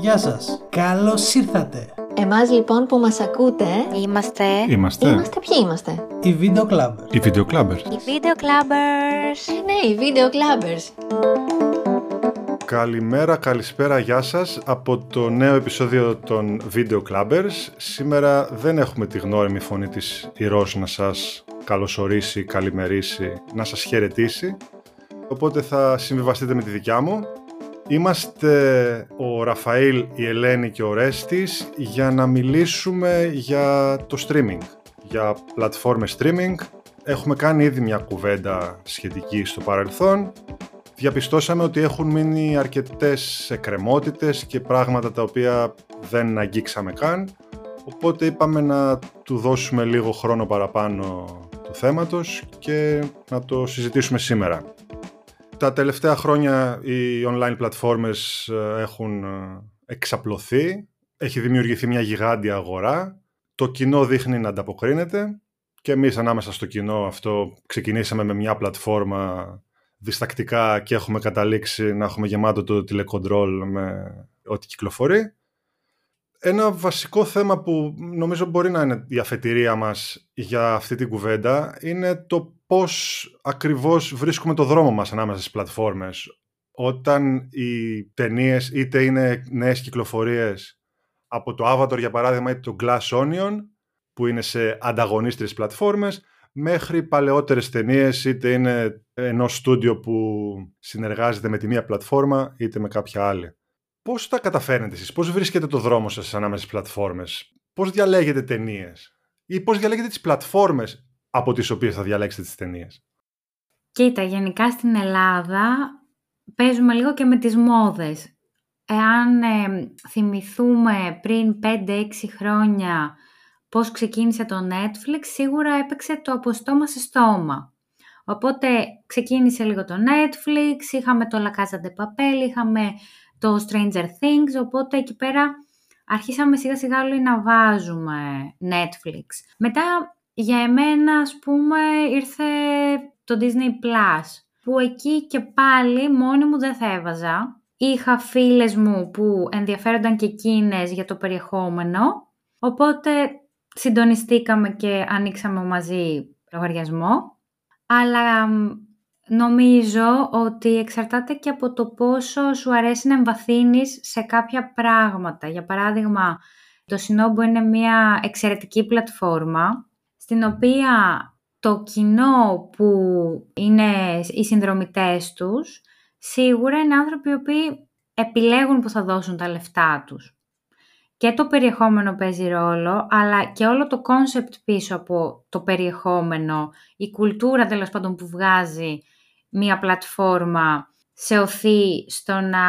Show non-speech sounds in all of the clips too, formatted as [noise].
Γεια σας, καλώς ήρθατε. Εμάς λοιπόν που μας ακούτε, Είμαστε Είμαστε. είμαστε ποιοι είμαστε; Οι Video Clubbers. Οι Video Clubbers. οι Video Clubbers. Ε, ναι, οι Video Clubbers. Καλημέρα, καλησπέρα, γεια σας από το νέο επεισόδιο των Video Clubbers. Σήμερα δεν έχουμε τη γνώριμη φωνή της Ηρώς να σας καλωσορίσει, καλημερίσει, να σας χαιρετήσει. Οπότε θα συμβιβαστείτε με τη δικιά μου. Είμαστε ο Ραφαήλ, η Ελένη και ο Ρέστης για να μιλήσουμε για το streaming, για πλατφόρμες streaming. Έχουμε κάνει ήδη μια κουβέντα σχετική στο παρελθόν. Διαπιστώσαμε ότι έχουν μείνει αρκετές εκκρεμότητες και πράγματα τα οποία δεν αγγίξαμε καν. Οπότε είπαμε να του δώσουμε λίγο χρόνο παραπάνω του θέματος και να το συζητήσουμε σήμερα. Τα τελευταία χρόνια οι online πλατφόρμες ε, έχουν ε, εξαπλωθεί. Έχει δημιουργηθεί μια γιγάντια αγορά. Το κοινό δείχνει να ανταποκρίνεται. Και εμείς ανάμεσα στο κοινό αυτό ξεκινήσαμε με μια πλατφόρμα διστακτικά και έχουμε καταλήξει να έχουμε γεμάτο το τηλεκοντρόλ με ό,τι κυκλοφορεί. Ένα βασικό θέμα που νομίζω μπορεί να είναι η αφετηρία μας για αυτή την κουβέντα είναι το πώς ακριβώς βρίσκουμε το δρόμο μας ανάμεσα στις πλατφόρμες. Όταν οι ταινίες είτε είναι νέες κυκλοφορίες από το Avatar για παράδειγμα είτε το Glass Onion που είναι σε ανταγωνίστριες πλατφόρμες μέχρι παλαιότερες ταινίες, είτε είναι ενός στούντιο που συνεργάζεται με τη μία πλατφόρμα είτε με κάποια άλλη. Πώς τα καταφέρνετε εσείς, πώς βρίσκετε το δρόμο σας ανάμεσα στις πλατφόρμες, πώς διαλέγετε ταινίες; Ή πώς διαλέγετε τις πλατφόρμες από τις οποίες θα διαλέξετε τις ταινίες. Κοίτα, γενικά στην Ελλάδα παίζουμε λίγο και με τις μόδες. Εάν ε, θυμηθούμε πριν 5-6 χρόνια πώς ξεκίνησε το Netflix, σίγουρα έπαιξε το από στόμα σε στόμα. Οπότε ξεκίνησε λίγο το Netflix, είχαμε το La Casa de Papel, είχαμε το Stranger Things, οπότε εκεί πέρα αρχίσαμε σιγά σιγά όλοι να βάζουμε Netflix. Μετά για εμένα ας πούμε ήρθε το Disney Plus, που εκεί και πάλι μόνη μου δεν θα έβαζα. Είχα φίλες μου που ενδιαφέρονταν και εκείνες για το περιεχόμενο, οπότε συντονιστήκαμε και ανοίξαμε μαζί λογαριασμό. Αλλά νομίζω ότι εξαρτάται και από το πόσο σου αρέσει να εμβαθύνεις σε κάποια πράγματα. Για παράδειγμα, το Cinobo είναι μια εξαιρετική πλατφόρμα στην οποία το κοινό που είναι οι συνδρομητές τους σίγουρα είναι άνθρωποι οι οποίοι επιλέγουν που θα δώσουν τα λεφτά τους. Και το περιεχόμενο παίζει ρόλο, αλλά και όλο το κόνσεπτ πίσω από το περιεχόμενο, η κουλτούρα τέλος πάντων που βγάζει μία πλατφόρμα σε ωθεί στο να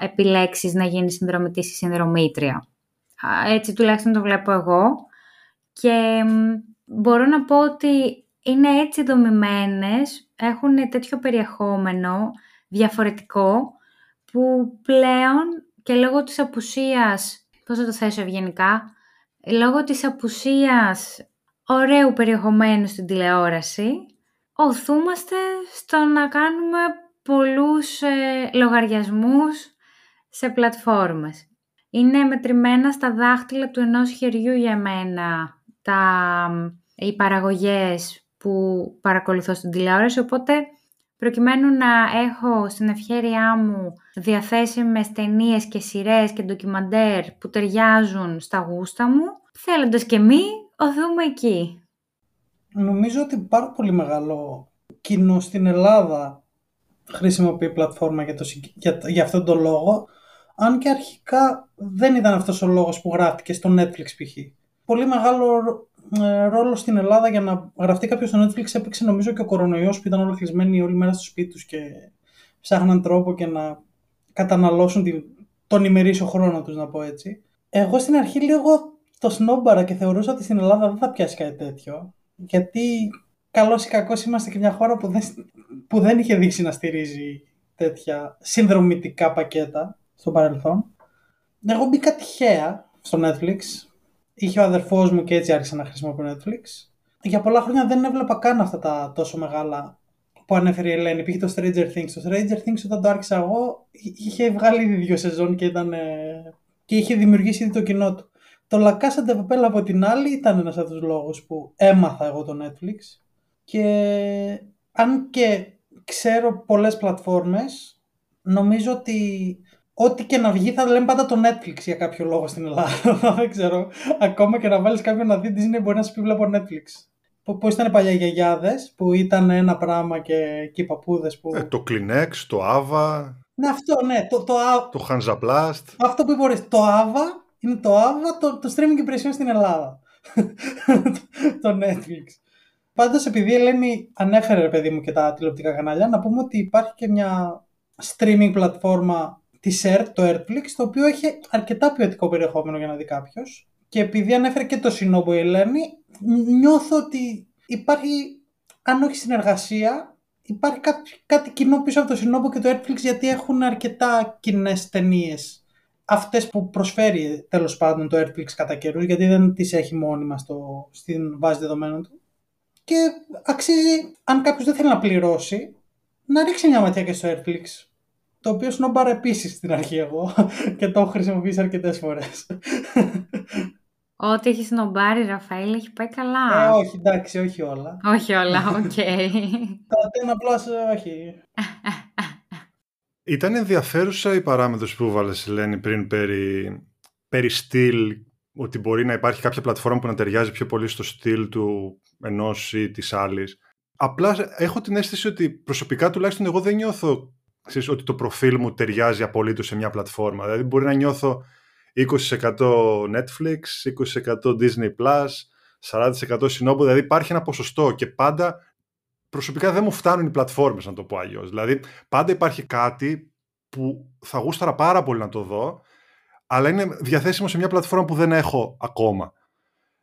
επιλέξεις να γίνεις συνδρομητής ή συνδρομήτρια. Έτσι τουλάχιστον το βλέπω εγώ και μπορώ να πω ότι είναι έτσι δομημένες, έχουν τέτοιο περιεχόμενο διαφορετικό που πλέον και λόγω της απουσίας, πώς θα το θέσω ευγενικά, λόγω της απουσίας ωραίου περιεχομένου στην τηλεόραση, οθούμαστε στο να κάνουμε πολλούς ε, λογαριασμούς σε πλατφόρμες. Είναι μετρημένα στα δάχτυλα του ενός χεριού για μένα τα, οι παραγωγές που παρακολουθώ στην τηλεόραση, οπότε προκειμένου να έχω στην ευχέρειά μου διαθέσιμες ταινίες και σειρές και ντοκιμαντέρ που ταιριάζουν στα γούστα μου, θέλοντας και μη, οδούμε εκεί. Νομίζω ότι πάρα πολύ μεγάλο κοινό στην Ελλάδα χρησιμοποιεί πλατφόρμα για, το, για, για αυτόν τον λόγο, αν και αρχικά δεν ήταν αυτός ο λόγος που γράφτηκε στο Netflix π.χ. Πολύ μεγάλο ε, ρόλο στην Ελλάδα για να γραφτεί κάποιος στο Netflix έπαιξε νομίζω και ο κορονοϊός που ήταν όλο κλεισμένοι όλη μέρα στο σπίτι τους και ψάχναν τρόπο και να καταναλώσουν την, τον ημερήσιο χρόνο τους να πω έτσι. Εγώ στην αρχή λίγο το σνόμπαρα και θεωρούσα ότι στην Ελλάδα δεν θα πιάσει κάτι τέτοιο γιατί καλός ή κακός είμαστε και μια χώρα που δεν, που δεν είχε δείξει να στηρίζει τέτοια συνδρομητικά πακέτα στο παρελθόν. Εγώ μπήκα τυχαία στο Netflix είχε ο αδερφός μου και έτσι άρχισα να χρησιμοποιώ Netflix. Για πολλά χρόνια δεν έβλεπα καν αυτά τα τόσο μεγάλα που ανέφερε η Ελένη. Πήγε το Stranger Things. Το Stranger Things όταν το άρχισα εγώ είχε βγάλει ήδη δύο σεζόν και ήταν και είχε δημιουργήσει ήδη το κοινό του. Το La Casa de Papel από την άλλη ήταν ένας από τους λόγους που έμαθα εγώ το Netflix και αν και ξέρω πολλές πλατφόρμες, νομίζω ότι ό,τι και να βγει θα λέμε πάντα το Netflix για κάποιο λόγο στην Ελλάδα. [laughs] Δεν ξέρω. Ακόμα και να βάλεις κάποιον να δει Disney μπορεί να σου πει βλέπω Netflix. Πώς ήταν παλιά οι γιαγιάδες που ήταν ένα πράγμα και, και οι παππούδες που. Ε, το Kleenex, το Ava. Ναι, αυτό, ναι. Το, το, το Hansaplast. Αυτό που μπορεί. Το Ava είναι το Ava, το, το streaming υπηρεσιών στην Ελλάδα. [laughs] το Netflix. Πάντως, επειδή η Ελένη ανέφερε, παιδί μου, και τα τηλεοπτικά κανάλια, να πούμε ότι υπάρχει και μια streaming πλατφόρμα της ERT, το Airflix, το οποίο έχει αρκετά ποιοτικό περιεχόμενο για να δει κάποιος. Και επειδή ανέφερε και το Σινόμπο η Ελένη, νιώθω ότι υπάρχει, αν όχι συνεργασία, υπάρχει κάτι, κάτι κοινό πίσω από το Σινόμπο και το Airflix γιατί έχουν αρκετά κοινές ταινίες. Αυτές που προσφέρει τέλος πάντων το Airflix κατά καιρού, γιατί δεν τις έχει μόνιμα στο, στην βάση δεδομένων του. Και αξίζει, αν κάποιος δεν θέλει να πληρώσει, να ρίξει μια ματιά και στο Airflix. Το οποίο σνόμπαρα επίσης στην αρχή εγώ και το έχω χρησιμοποιήσει αρκετές φορές. Ό,τι έχει σνομπάρει, Ραφαήλ, έχει πάει καλά. Ε, όχι, εντάξει, όχι όλα. όχι όλα, OK. Okay. Τα απλά όχι. Ήταν ενδιαφέρουσα η παράμετρος που βάλες, Ελένη, πριν περί, περί στυλ, ότι μπορεί να υπάρχει κάποια πλατφόρμα που να ταιριάζει πιο πολύ στο στυλ του ενός ή της άλλης. Απλά έχω την αίσθηση ότι προσωπικά τουλάχιστον εγώ δεν νιώθω ξέρεις, ότι το προφίλ μου ταιριάζει απολύτως σε μια πλατφόρμα. Δηλαδή μπορεί να νιώθω 20% Netflix, 20% Disney+, 40% Sinobo, δηλαδή υπάρχει ένα ποσοστό και πάντα προσωπικά δεν μου φτάνουν οι πλατφόρμες να το πω αλλιώς. Δηλαδή πάντα υπάρχει κάτι που θα γούσταρα πάρα πολύ να το δω, αλλά είναι διαθέσιμο σε μια πλατφόρμα που δεν έχω ακόμα.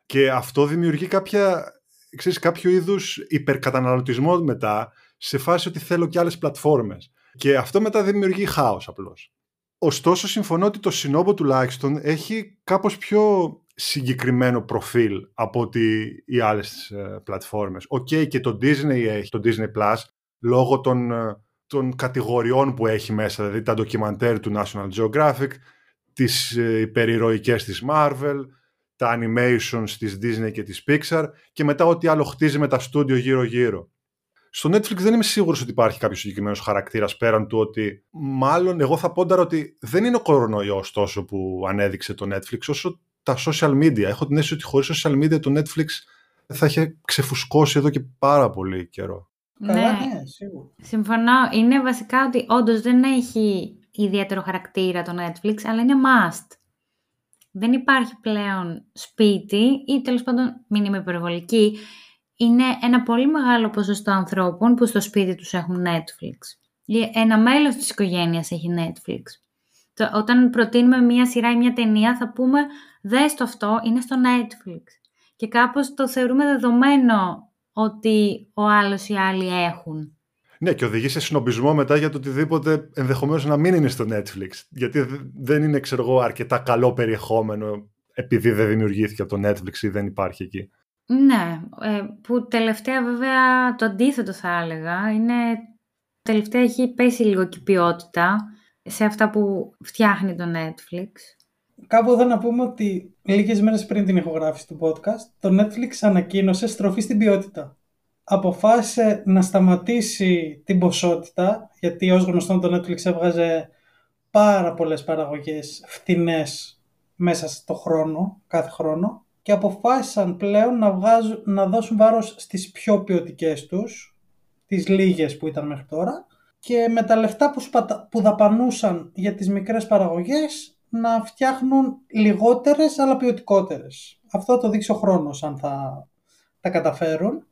Και αυτό δημιουργεί κάποια, ξέρεις, κάποιο είδους υπερκαταναλωτισμό μετά, σε φάση ότι θέλω και άλλες πλατφόρμες. Και αυτό μετά δημιουργεί χάος απλώς. Ωστόσο, συμφωνώ ότι το Cinobo τουλάχιστον έχει κάπως πιο συγκεκριμένο προφίλ από ότι οι άλλες ε, πλατφόρμες. Οκ, και το Disney έχει, το Disney Plus, λόγω των, ε, των κατηγοριών που έχει μέσα, δηλαδή τα ντοκιμαντέρ του National Geographic, τις ε, υπερηρωικές της Marvel, τα animations της Disney και της Pixar και μετά ό,τι άλλο χτίζει με τα στούντιο γύρω-γύρω. Στο Netflix δεν είμαι σίγουρος ότι υπάρχει κάποιος συγκεκριμένος χαρακτήρας πέραν του ότι μάλλον εγώ θα πόνταρα ότι δεν είναι ο κορονοϊός τόσο που ανέδειξε το Netflix όσο τα social media. Έχω την αίσθηση ότι χωρίς social media το Netflix θα είχε ξεφουσκώσει εδώ και πάρα πολύ καιρό. Ναι, ναι σίγουρα. Συμφωνώ. Είναι βασικά ότι όντως δεν έχει ιδιαίτερο χαρακτήρα το Netflix, αλλά είναι must. Δεν υπάρχει πλέον σπίτι ή τέλος πάντων μην είμαι υπερβολική, είναι ένα πολύ μεγάλο ποσοστό ανθρώπων που στο σπίτι τους έχουν Netflix. Ένα μέλος της οικογένειας έχει Netflix. Όταν προτείνουμε μία σειρά ή μία ταινία θα πούμε δες το αυτό, είναι στο Netflix. Και κάπως το θεωρούμε δεδομένο ότι ο άλλος ή άλλοι έχουν. Ναι, και οδηγεί σε συνομπισμό μετά για το οτιδήποτε ενδεχομένως να μην είναι στο Netflix. Γιατί δεν είναι, ξέρω εγώ, αρκετά καλό περιεχόμενο επειδή δεν δημιουργήθηκε από το Netflix ή δεν υπάρχει εκεί. Ναι, ε, που τελευταία βέβαια το αντίθετο θα έλεγα. Είναι, τελευταία έχει πέσει λίγο και η ποιότητα σε αυτά που φτιάχνει το Netflix. Κάπου εδώ να πούμε ότι λίγες μέρες πριν την ηχογράφηση του podcast, το Netflix ανακοίνωσε στροφή στην ποιότητα. Αποφάσισε να σταματήσει την ποσότητα, γιατί ως γνωστό το Netflix έβγαζε πάρα πολλές παραγωγές φτηνές μέσα στο χρόνο, κάθε χρόνο, και αποφάσισαν πλέον να, βγάζουν, να δώσουν βάρος στις πιο ποιοτικές τους, τις λίγες που ήταν μέχρι τώρα, και με τα λεφτά που, σπατα... που δαπανούσαν για τις μικρές παραγωγές να φτιάχνουν λιγότερες αλλά ποιοτικότερες. Αυτό θα το δείξει ο χρόνος αν θα τα καταφέρουν.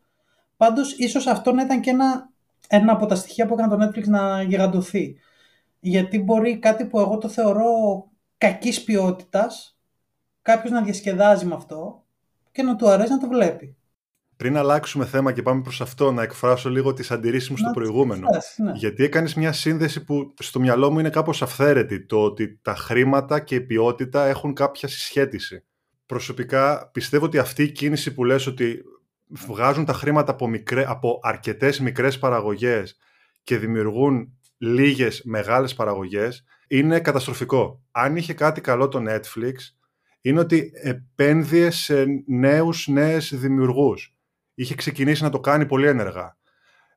Πάντως ίσως αυτό να ήταν και ένα, ένα από τα στοιχεία που έκανε το Netflix να γιγαντωθεί. Γιατί μπορεί κάτι που εγώ το θεωρώ κακής ποιότητας κάποιος να διασκεδάζει με αυτό και να του αρέσει να το βλέπει. Πριν αλλάξουμε θέμα και πάμε προς αυτό, να εκφράσω λίγο τις αντιρρήσεις μου στο προηγούμενο. ναι. Γιατί έκανες μια σύνδεση που στο μυαλό μου είναι κάπως αυθαίρετη, το ότι τα χρήματα και η ποιότητα έχουν κάποια συσχέτιση. Προσωπικά πιστεύω ότι αυτή η κίνηση που λες ότι βγάζουν τα χρήματα από, μικρέ, από αρκετές μικρές παραγωγές και δημιουργούν λίγες μεγάλες παραγωγές, είναι καταστροφικό. Αν είχε κάτι καλό το Netflix, είναι ότι επένδυε σε νέους, νέες δημιουργούς. Είχε ξεκινήσει να το κάνει πολύ ένεργα.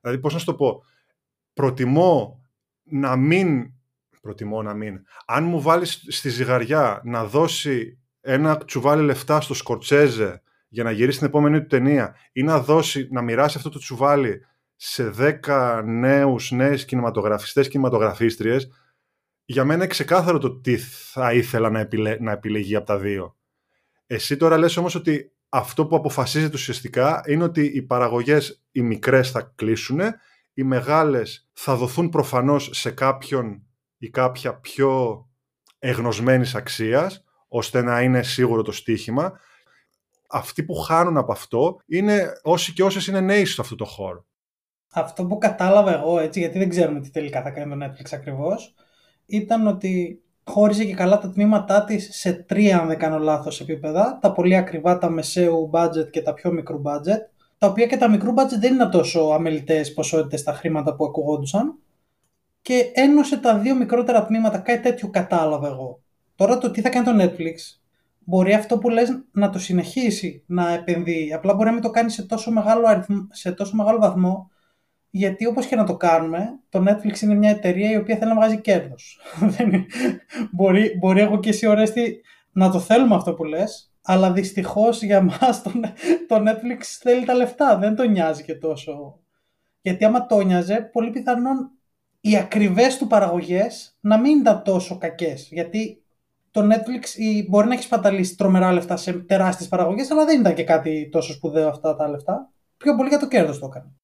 Δηλαδή, πώς να σου το πω, προτιμώ να μην, προτιμώ να μην, αν μου βάλεις στη ζυγαριά να δώσει ένα τσουβάλι λεφτά στο Σκορτσέζε για να γυρίσει την επόμενη του ταινία ή να δώσει, να μοιράσει αυτό το τσουβάλι σε 10 νέους, νέες κινηματογραφιστές, κινηματογραφίστριες, για μένα είναι ξεκάθαρο το τι θα ήθελα να, επιλέ... να επιλεγεί από τα δύο. Εσύ τώρα λες όμως ότι αυτό που αποφασίζεται ουσιαστικά είναι ότι οι παραγωγές οι μικρές θα κλείσουν, οι μεγάλες θα δοθούν προφανώς σε κάποιον ή κάποια πιο εγνωσμένης αξίας, ώστε να είναι σίγουρο το στοίχημα. Αυτοί που χάνουν από αυτό είναι όσοι και όσες είναι νέοι σε αυτό το χώρο. Αυτό που κατάλαβα εγώ έτσι, γιατί δεν ξέρουμε τι τελικά θα κάνει το Netflix ακριβώς, ήταν ότι χώριζε και καλά τα τμήματά της σε τρία, αν δεν κάνω λάθος, επίπεδα. Τα πολύ ακριβά, τα μεσαίου budget και τα πιο μικρού budget. Τα οποία και τα μικρού budget δεν είναι τόσο αμελητές ποσότητες τα χρήματα που ακουγόντουσαν. Και ένωσε τα δύο μικρότερα τμήματα, κάτι τέτοιο κατάλαβα εγώ. Τώρα το τι θα κάνει το Netflix, μπορεί αυτό που λες να το συνεχίσει να επενδύει. Απλά μπορεί να μην το κάνει σε τόσο μεγάλο, αριθμό, σε τόσο μεγάλο βαθμό, γιατί όπως και να το κάνουμε, το Netflix είναι μια εταιρεία η οποία θέλει να βγάζει κέρδος. [laughs] μπορεί, μπορεί εγώ και εσύ Ορέστη να το θέλουμε αυτό που λες, αλλά δυστυχώς για μας το, το Netflix θέλει τα λεφτά, δεν το νοιάζει και τόσο. Γιατί άμα το νοιάζε, πολύ πιθανόν οι ακριβές του παραγωγές να μην ήταν τόσο κακές. Γιατί το Netflix μπορεί να έχει σπαταλήσει τρομερά λεφτά σε τεράστιες παραγωγές, αλλά δεν ήταν και κάτι τόσο σπουδαίο αυτά τα λεφτά. Πιο πολύ για το κέρδος το έκανε.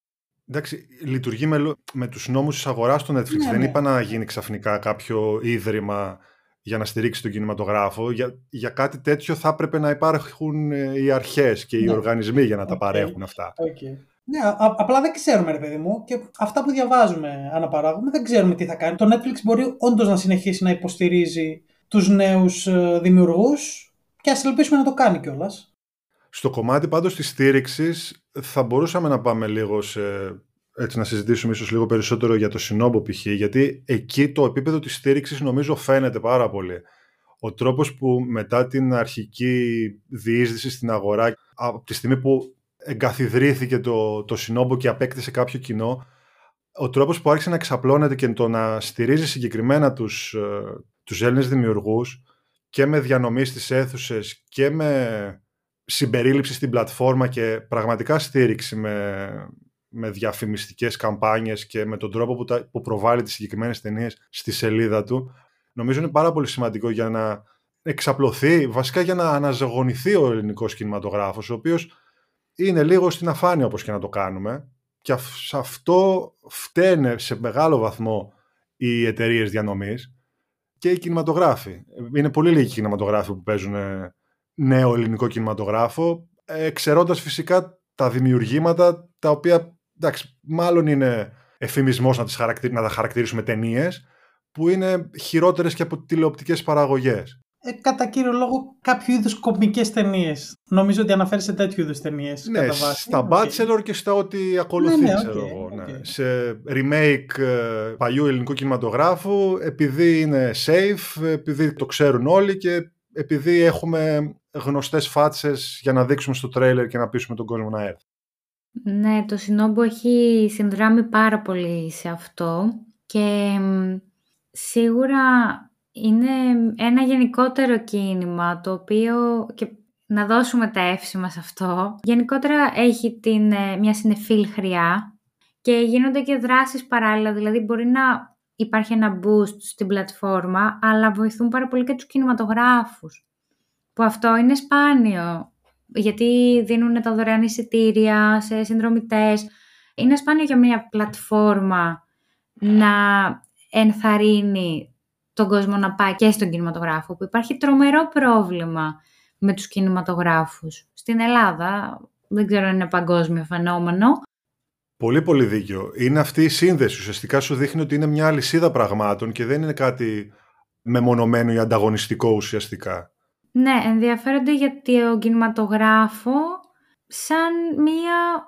Εντάξει, λειτουργεί με, με τους νόμους της αγοράς στο Netflix. Ναι, δεν ναι. είπα να γίνει ξαφνικά κάποιο ίδρυμα για να στηρίξει τον κινηματογράφο. Για, για κάτι τέτοιο θα έπρεπε να υπάρχουν ε, οι αρχές και οι Ναι. οργανισμοί για να τα Οκ. παρέχουν αυτά. Okay. Ναι, α- απλά δεν ξέρουμε, ρε παιδί μου, και αυτά που διαβάζουμε αναπαράγουμε δεν ξέρουμε τι θα κάνει. Το Netflix μπορεί όντως να συνεχίσει να υποστηρίζει τους νέους ε, δημιουργούς και ας ελπίσουμε να το κάνει κιόλας. Στο κομμάτι πάντως της στήριξης θα μπορούσαμε να πάμε λίγο σε, έτσι να συζητήσουμε ίσως λίγο περισσότερο για το Συνόμπο π.χ. γιατί εκεί το επίπεδο της στήριξης νομίζω φαίνεται πάρα πολύ. Ο τρόπος που μετά την αρχική διείσδυση στην αγορά από τη στιγμή που εγκαθιδρύθηκε το, το Συνόμπο και απέκτησε κάποιο κοινό ο τρόπος που άρχισε να εξαπλώνεται και το να στηρίζει συγκεκριμένα τους, ε, τους Έλληνες δημιουργούς και με διανομή στις αίθουσες και με συμπερίληψη στην πλατφόρμα και πραγματικά στήριξη με, με διαφημιστικές καμπάνιες και με τον τρόπο που, τα, που προβάλλει τις συγκεκριμένες ταινίες στη σελίδα του νομίζω είναι πάρα πολύ σημαντικό για να εξαπλωθεί, βασικά για να αναζωογονηθεί ο ελληνικός κινηματογράφος ο οποίος είναι λίγο στην αφάνεια όπως και να το κάνουμε και αυ- σε αυτό φταίνε σε μεγάλο βαθμό οι εταιρείες διανομής και οι κινηματογράφοι. Είναι πολύ λίγοι οι κινηματογράφοι που παίζουν ε, νέο ελληνικό κινηματογράφο, εξαιρώντας φυσικά τα δημιουργήματα τα οποία, εντάξει, μάλλον είναι εφημισμός να, τις χαρακτηρι... να τα χαρακτηρίσουμε ταινίες, που είναι χειρότερες και από τηλεοπτικές παραγωγές. Ε, κατά κύριο λόγο, κάποιο είδους κομικές ταινίες. Νομίζω ότι αναφέρει σε τέτοιου είδους ταινίες. Ναι, στα OK. Bachelor και στα ό,τι ακολουθεί, Ναι, ναι, ξέρω οκ, εγώ. ναι. οκ. Σε remake ε, παλιού ελληνικού κινηματογράφου, επειδή είναι safe, επειδή το ξέρουν όλοι και επειδή έχουμε γνωστές φάτσες για να δείξουμε στο τρέιλερ και να πείσουμε τον κόσμο να έρθει. Ναι, το Cinobo έχει συνδράμει πάρα πολύ σε αυτό και μ, σίγουρα είναι ένα γενικότερο κίνημα το οποίο και να δώσουμε τα εύσημα σε αυτό. Γενικότερα έχει την, ε, μια συνεφίλ χρειά και γίνονται και δράσεις παράλληλα, δηλαδή μπορεί να υπάρχει ένα boost στην πλατφόρμα αλλά βοηθούν πάρα πολύ και τους κινηματογράφους που αυτό είναι σπάνιο γιατί δίνουν τα δωρεάν εισιτήρια σε συνδρομητές. Είναι σπάνιο για μια πλατφόρμα να ενθαρρύνει τον κόσμο να πάει και στον κινηματογράφο, που υπάρχει τρομερό πρόβλημα με τους κινηματογράφους. Στην Ελλάδα, δεν ξέρω αν είναι παγκόσμιο φαινόμενο, Πολύ πολύ δίκιο. Είναι αυτή η σύνδεση. Ουσιαστικά σου δείχνει ότι είναι μια αλυσίδα πραγμάτων και δεν είναι κάτι μεμονωμένο ή ανταγωνιστικό ουσιαστικά. ναι, ενδιαφέρονται για τον κινηματογράφο σαν μια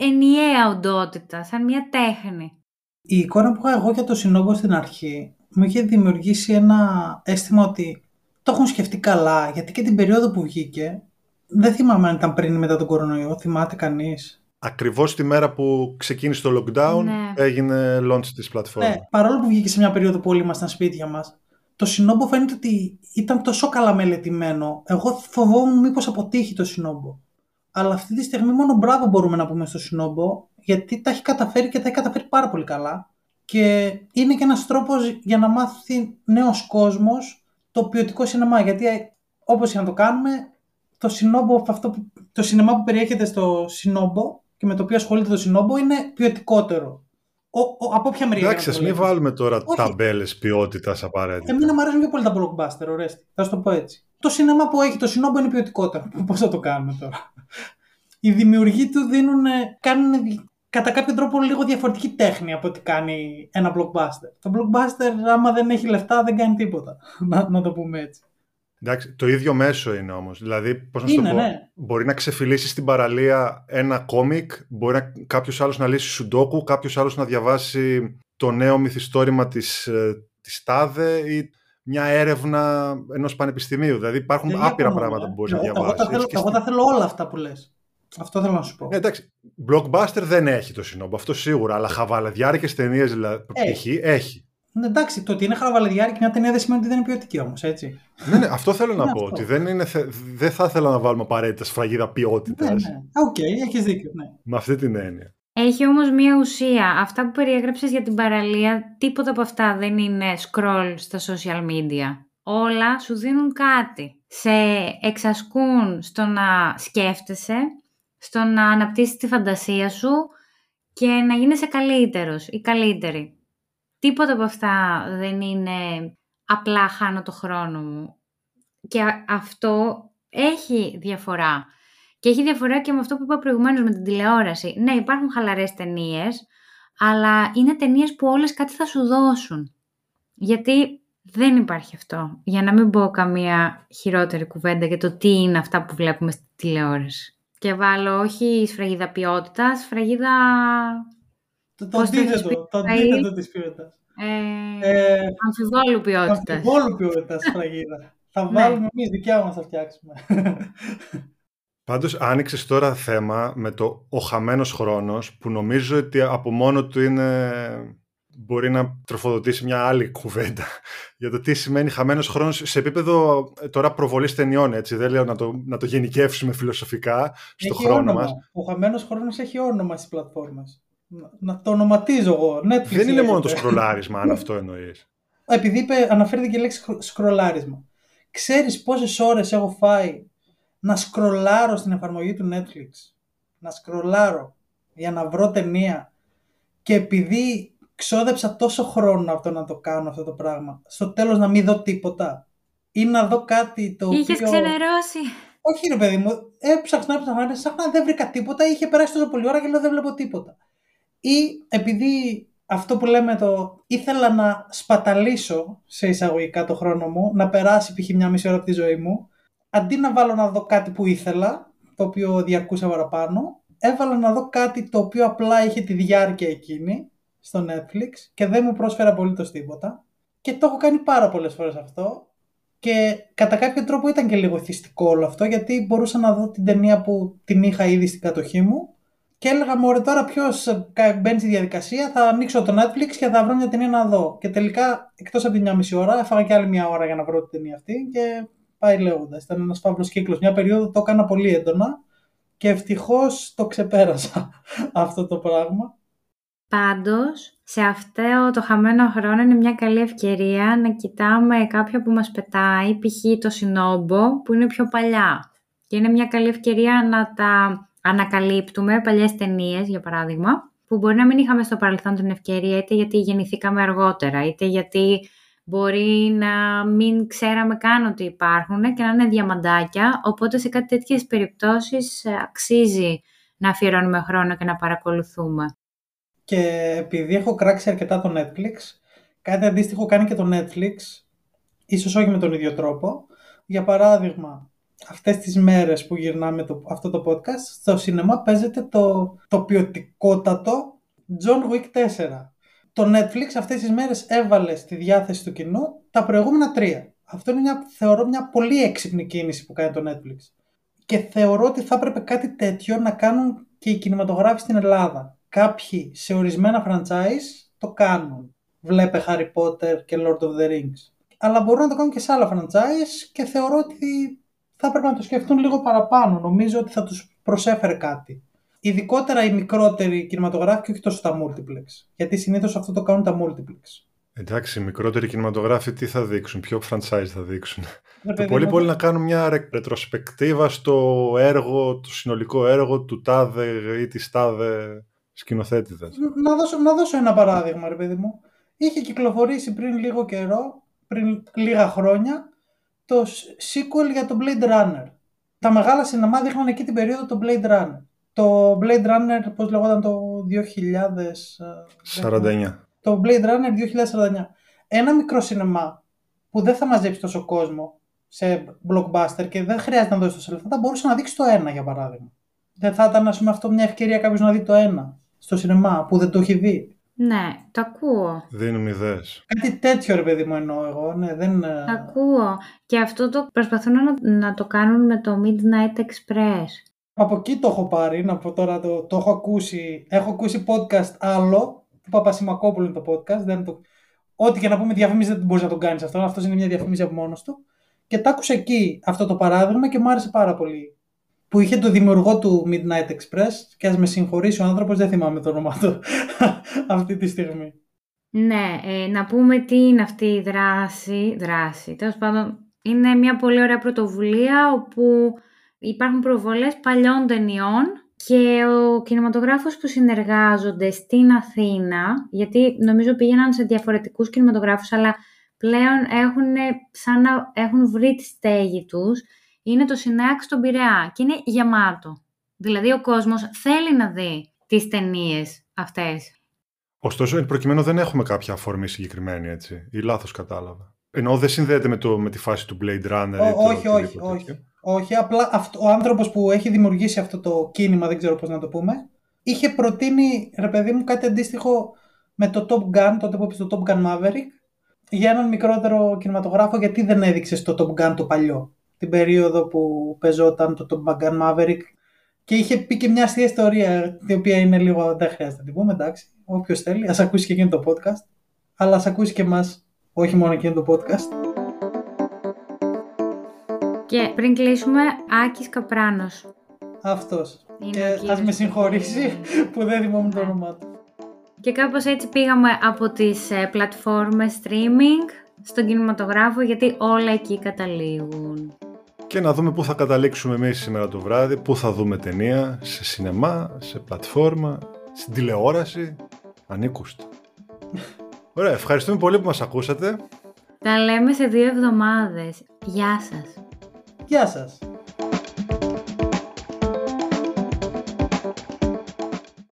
ενιαία οντότητα, σαν μια τέχνη. Η εικόνα που είχα εγώ για το Συνόμπο στην αρχή μου είχε δημιουργήσει ένα αίσθημα ότι το έχουν σκεφτεί καλά, γιατί και την περίοδο που βγήκε, δεν θυμάμαι αν ήταν πριν ή μετά τον κορονοϊό, θυμάται κανείς. Ακριβώς τη μέρα που ξεκίνησε το lockdown Ναι. έγινε launch της πλατφόρμας. Ναι, παρόλο που βγήκε σε μια περίοδο που όλοι ήμασταν σπίτια μας, το Σινόμπο φαίνεται ότι ήταν τόσο καλά μελετημένο. Εγώ φοβόμουν μήπως αποτύχει το Σινόμπο. Αλλά αυτή τη στιγμή μόνο μπράβο μπορούμε να πούμε στο Σινόμπο, γιατί τα έχει καταφέρει και τα έχει καταφέρει πάρα πολύ καλά. Και είναι και ένας τρόπος για να μάθει νέος κόσμος το ποιοτικό σινεμά. Γιατί ε, όπως και να το κάνουμε, το, Σινόμπο, αυτό που, το σινεμά που περιέχεται στο Σινόμπο και με το οποίο ασχολείται το Σινόμπο είναι ποιοτικότερο. Ο, ο, από όποια μεριά. Εντάξει, να ας το μην λέμε. βάλουμε τώρα Όχι. ταμπέλες ποιότητας απαραίτητα. Εμένα μου αρέσουν πιο πολύ τα blockbuster, ορέστη. Θα σου το πω έτσι. Το σινεμά που έχει το Σινόμπο είναι ποιοτικότερο. [laughs] Πώς θα το κάνουμε τώρα; Οι δημιουργοί του δίνουν, κάνουν δι- κατά κάποιο τρόπο λίγο διαφορετική τέχνη από ό,τι κάνει ένα blockbuster. Το blockbuster, άμα δεν έχει λεφτά, δεν κάνει τίποτα. [laughs] Να, να το πούμε έτσι. Εντάξει, το ίδιο μέσο είναι όμως. Δηλαδή, πώς να σου Είναι, το πω, ναι. μπορεί να ξεφυλίσει στην παραλία ένα κόμικ, μπορεί να, κάποιος άλλος να λύσει σουντόκου, κάποιος άλλος να διαβάσει το νέο μυθιστόρημα της, ε, της ΤΑΔΕ ή μια έρευνα ενός πανεπιστημίου. Δηλαδή υπάρχουν Δεν άπειρα διαφωνώ, πράγματα ε. που μπορείς να Εγώ- Εγώ, διαβάσεις. τα θέλω, Έτσι και εγώ στη- τα θέλω όλα αυτά που λες. Αυτό θέλω να σου πω. Ε, εντάξει, blockbuster δεν έχει το Cinobo, αυτό σίγουρα, αλλά χαβαλεδιάρικες ταινίες δηλαδή, Έχει. π.χ. έχει. Ναι, εντάξει, το ότι είναι χαβαλεδιάρικη μια ταινία δεν σημαίνει ότι δεν είναι ποιοτική όμως, έτσι. Ναι, ναι, αυτό θέλω να Είναι πω, αυτό. ότι δεν, είναι, θε- δεν θα ήθελα να βάλουμε απαραίτητα σφραγίδα ποιότητας Ναι, ναι. Οκ, έχεις δίκιο. Ναι. με αυτή την έννοια. Έχει όμως μία ουσία. Αυτά που περιέγραψες για την παραλία, τίποτα από αυτά δεν είναι scroll στα social media. Όλα σου δίνουν κάτι. Σε εξασκούν στο να σκέφτεσαι, στο να αναπτύσσεις τη φαντασία σου και να γίνεσαι καλύτερος ή καλύτερη. Τίποτα από αυτά δεν είναι απλά χάνω το χρόνο μου. Και α- αυτό έχει διαφορά. Και έχει διαφορά και με αυτό που είπα προηγουμένως με την τηλεόραση. Ναι, υπάρχουν χαλαρές ταινίες, αλλά είναι ταινίες που όλες κάτι θα σου δώσουν. Γιατί δεν υπάρχει αυτό. Για να μην πω καμία χειρότερη κουβέντα για το τι είναι αυτά που βλέπουμε στη τηλεόραση. Και βάλω όχι σφραγίδα ποιότητας, σφραγίδα. Το, το Πώς το αντίθετο, έχεις πει, το Φαΐ; αντίθετο της ποιότητας. Ε, Ε, αμφιβόλου ποιότητας. Αμφιβόλου ποιότητας σφραγίδα. θα Ναι. βάλουμε εμείς δικιά μας θα φτιάξουμε. Πάντως άνοιξες τώρα θέμα με το ο χαμένος χρόνος που νομίζω ότι από μόνο του είναι μπορεί να τροφοδοτήσει μια άλλη κουβέντα για το τι σημαίνει χαμένος χρόνος σε επίπεδο ε, τώρα προβολής ταινιών έτσι δεν λέω να το, να το γενικεύσουμε φιλοσοφικά στο έχει χρόνο όνομα. μας Ο χαμένος χρόνος έχει όνομα στις πλατφόρμες. Να, να το ονοματίζω εγώ. Netflix δεν είναι μόνο το λέγεται. σκρολάρισμα αν αυτό εννοείς [laughs] Επειδή είπε, αναφέρθηκε και η λέξη σκρο- σκρολάρισμα. Ξέρεις πόσες ώρες έχω φάει να σκρολάρω στην εφαρμογή του Netflix; Να σκρολάρω για να βρω ταινία. Και επειδή ξόδεψα τόσο χρόνο από το να το κάνω αυτό το πράγμα, στο τέλος να μην δω τίποτα. Ή να δω κάτι το Είχες οποίο... ξενερώσει. Όχι ρε παιδί μου, έψαξνα, έψαξνα, έψαξνα, δεν βρήκα τίποτα, είχε περάσει τόσο πολλή ώρα και λέω δεν βλέπω τίποτα. Ή επειδή αυτό που λέμε το ήθελα να σπαταλήσω σε εισαγωγικά το χρόνο μου, να περάσει π.χ. μια μισή ώρα από τη ζωή μου, αντί να βάλω να δω κάτι που ήθελα, το οποίο διαρκούσε παραπάνω, έβαλα να δω κάτι το οποίο απλά είχε τη διάρκεια εκείνη στο Netflix και δεν μου πρόσφερε απολύτως τίποτα. Και το έχω κάνει πάρα πολλές φορές αυτό και κατά κάποιο τρόπο ήταν και λίγο θυστικό όλο αυτό, γιατί μπορούσα να δω την ταινία που την είχα ήδη στην κατοχή μου και έλεγα μου, τώρα ποιος μπαίνει στη διαδικασία, θα ανοίξω το Netflix και θα βρω μια ταινία να δω. Και τελικά, εκτός από την μια μισή ώρα, έφαγα και άλλη μια ώρα για να βρω την ταινία αυτή και πάει λέγοντας. Ήταν ένας φαύλος κύκλος. Μια περίοδο το έκανα πολύ έντονα και ευτυχώς το ξεπέρασα [laughs] αυτό το πράγμα. Πάντως, σε αυτό το χαμένο χρόνο είναι μια καλή ευκαιρία να κοιτάμε κάποια που μας πετάει, π.χ. το Σινόμπο, που είναι πιο παλιά. Και είναι μια καλή ευκαιρία να τα ανακαλύπτουμε, παλιές ταινίες, για παράδειγμα, που μπορεί να μην είχαμε στο παρελθόν την ευκαιρία, είτε γιατί γεννηθήκαμε αργότερα, είτε γιατί μπορεί να μην ξέραμε καν ότι υπάρχουν και να είναι διαμαντάκια, οπότε σε κάτι τέτοιες περιπτώσεις ε, αξίζει να αφιερώνουμε χρόνο και να παρακολουθούμε. Και επειδή έχω κράξει αρκετά το Netflix, κάτι αντίστοιχο κάνει και το Netflix, ίσως όχι με τον ίδιο τρόπο. Για παράδειγμα, αυτές τις μέρες που γυρνάμε το, αυτό το podcast, στο σινεμά παίζεται το, το ποιοτικότατο John Wick 4. το Netflix αυτές τις μέρες έβαλε στη διάθεση του κοινού τα προηγούμενα τρία. Αυτό είναι μια, θεωρώ μια πολύ έξυπνη κίνηση που κάνει το Netflix. Και θεωρώ ότι θα έπρεπε κάτι τέτοιο να κάνουν και οι κινηματογράφοι στην Ελλάδα. Κάποιοι σε ορισμένα franchise το κάνουν. Βλέπε Harry Potter και Lord of the Rings. Αλλά μπορούν να το κάνουν και σε άλλα franchise και θεωρώ ότι θα έπρεπε να το σκεφτούν λίγο παραπάνω. Νομίζω ότι θα τους προσέφερε κάτι. Ειδικότερα οι μικρότεροι κινηματογράφοι και όχι τόσο τα multiplex. Γιατί συνήθως αυτό το κάνουν τα multiplex. Εντάξει, οι μικρότεροι κινηματογράφοι τι θα δείξουν, ποιο franchise θα δείξουν. το πολύ πολύ να κάνουν μια ρετροσπεκτίβα στο έργο, το συνολικό έργο του τάδε ή της τάδε σκηνοθέτηδας. Να δώσω, να δώσω ένα παράδειγμα, ρε παιδί μου. Είχε κυκλοφορήσει πριν λίγο καιρό, πριν λίγα χρόνια, το sequel για το Blade Runner. Τα μεγάλα σινεμά δείχναν εκεί την περίοδο το Blade Runner. Το Blade Runner, πώς λεγόταν το 2049. Το Blade Runner 2049. Ένα μικρό σινεμά που δεν θα μαζέψει τόσο κόσμο σε blockbuster και δεν χρειάζεται να δώσει τόσο λεφτά, θα μπορούσε να δείξει το ένα για παράδειγμα. Δεν θα ήταν, ας πούμε, αυτό μια ευκαιρία κάποιος να δει το ένα στο σινεμά που δεν το έχει δει. Ναι, το ακούω. Δίνουμε ιδέε. Κάτι τέτοιο ρε παιδί μου εννοώ εγώ. Ναι, δεν... Το ακούω. Και αυτό το προσπαθούν να, να το κάνουν με το Midnight Express. Από εκεί το έχω πάρει, να πω τώρα, το, το έχω ακούσει. Έχω ακούσει podcast άλλο, του Παπασημακόπουλου είναι το podcast. Δεν το... Ό,τι και να πούμε διαφήμιση δεν μπορείς να τον κάνεις αυτό. Αυτός είναι μια διαφήμιση από μόνος του. Και τα άκουσα εκεί αυτό το παράδειγμα και μου άρεσε πάρα πολύ. Που είχε το δημιουργό του Midnight Express και ας με συγχωρήσει ο άνθρωπος, δεν θυμάμαι το όνομά του [laughs] αυτή τη στιγμή. Ναι, ε, να πούμε τι είναι αυτή η δράση. Δράση, τέλος πάντων, είναι μια πολύ ωραία πρωτοβουλία όπου υπάρχουν προβολές παλιών ταινιών και ο κινηματογράφος που συνεργάζονται στην Αθήνα, γιατί νομίζω πήγαιναν σε διαφορετικούς κινηματογράφους, αλλά πλέον έχουν, σαν να έχουν βρει τη στέγη τους, είναι το Συνέαξ στον Πειραιά και είναι γεμάτο. Δηλαδή ο κόσμος θέλει να δει τις ταινίες αυτές. Ωστόσο, εν προκειμένου δεν έχουμε κάποια αφορμή συγκεκριμένη, έτσι, ή λάθος κατάλαβα. Ενώ δεν συνδέεται με, το, με τη φάση του Blade Runner. Ό, όχι, όχι, όχι. Όχι, απλά αυτό, ο άνθρωπος που έχει δημιουργήσει αυτό το κίνημα, δεν ξέρω πώς να το πούμε, είχε προτείνει, ρε παιδί μου, κάτι αντίστοιχο με το Top Gun, τότε που έπαιζε το Top Gun Maverick, για έναν μικρότερο κινηματογράφο, γιατί δεν έδειξες το Top Gun το παλιό, την περίοδο που παίζονταν το Top Gun Maverick. Και είχε πει και μια αστεία ιστορία, την οποία είναι λίγο, δεν χρειάζεται να την πούμε, εντάξει, όποιος θέλει, ας ακούσει και εκείνο το podcast, αλλά ας ακούσει και εμάς, όχι μόνο εκείνο το podcast. Και πριν κλείσουμε, Άκης Καπράνος. Αυτός. και ας με συγχωρήσει που δεν θυμόμουν το όνομά του. Και κάπως έτσι πήγαμε από τις ε, πλατφόρμες streaming στον κινηματογράφο γιατί όλα εκεί καταλήγουν. Και να δούμε πού θα καταλήξουμε εμείς σήμερα το βράδυ, πού θα δούμε ταινία, σε σινεμά, σε πλατφόρμα, στην τηλεόραση, ανήκουστο. [laughs] Ωραία, ευχαριστούμε πολύ που μας ακούσατε. Τα λέμε σε δύο εβδομάδες. Γεια σας. Γεια σας.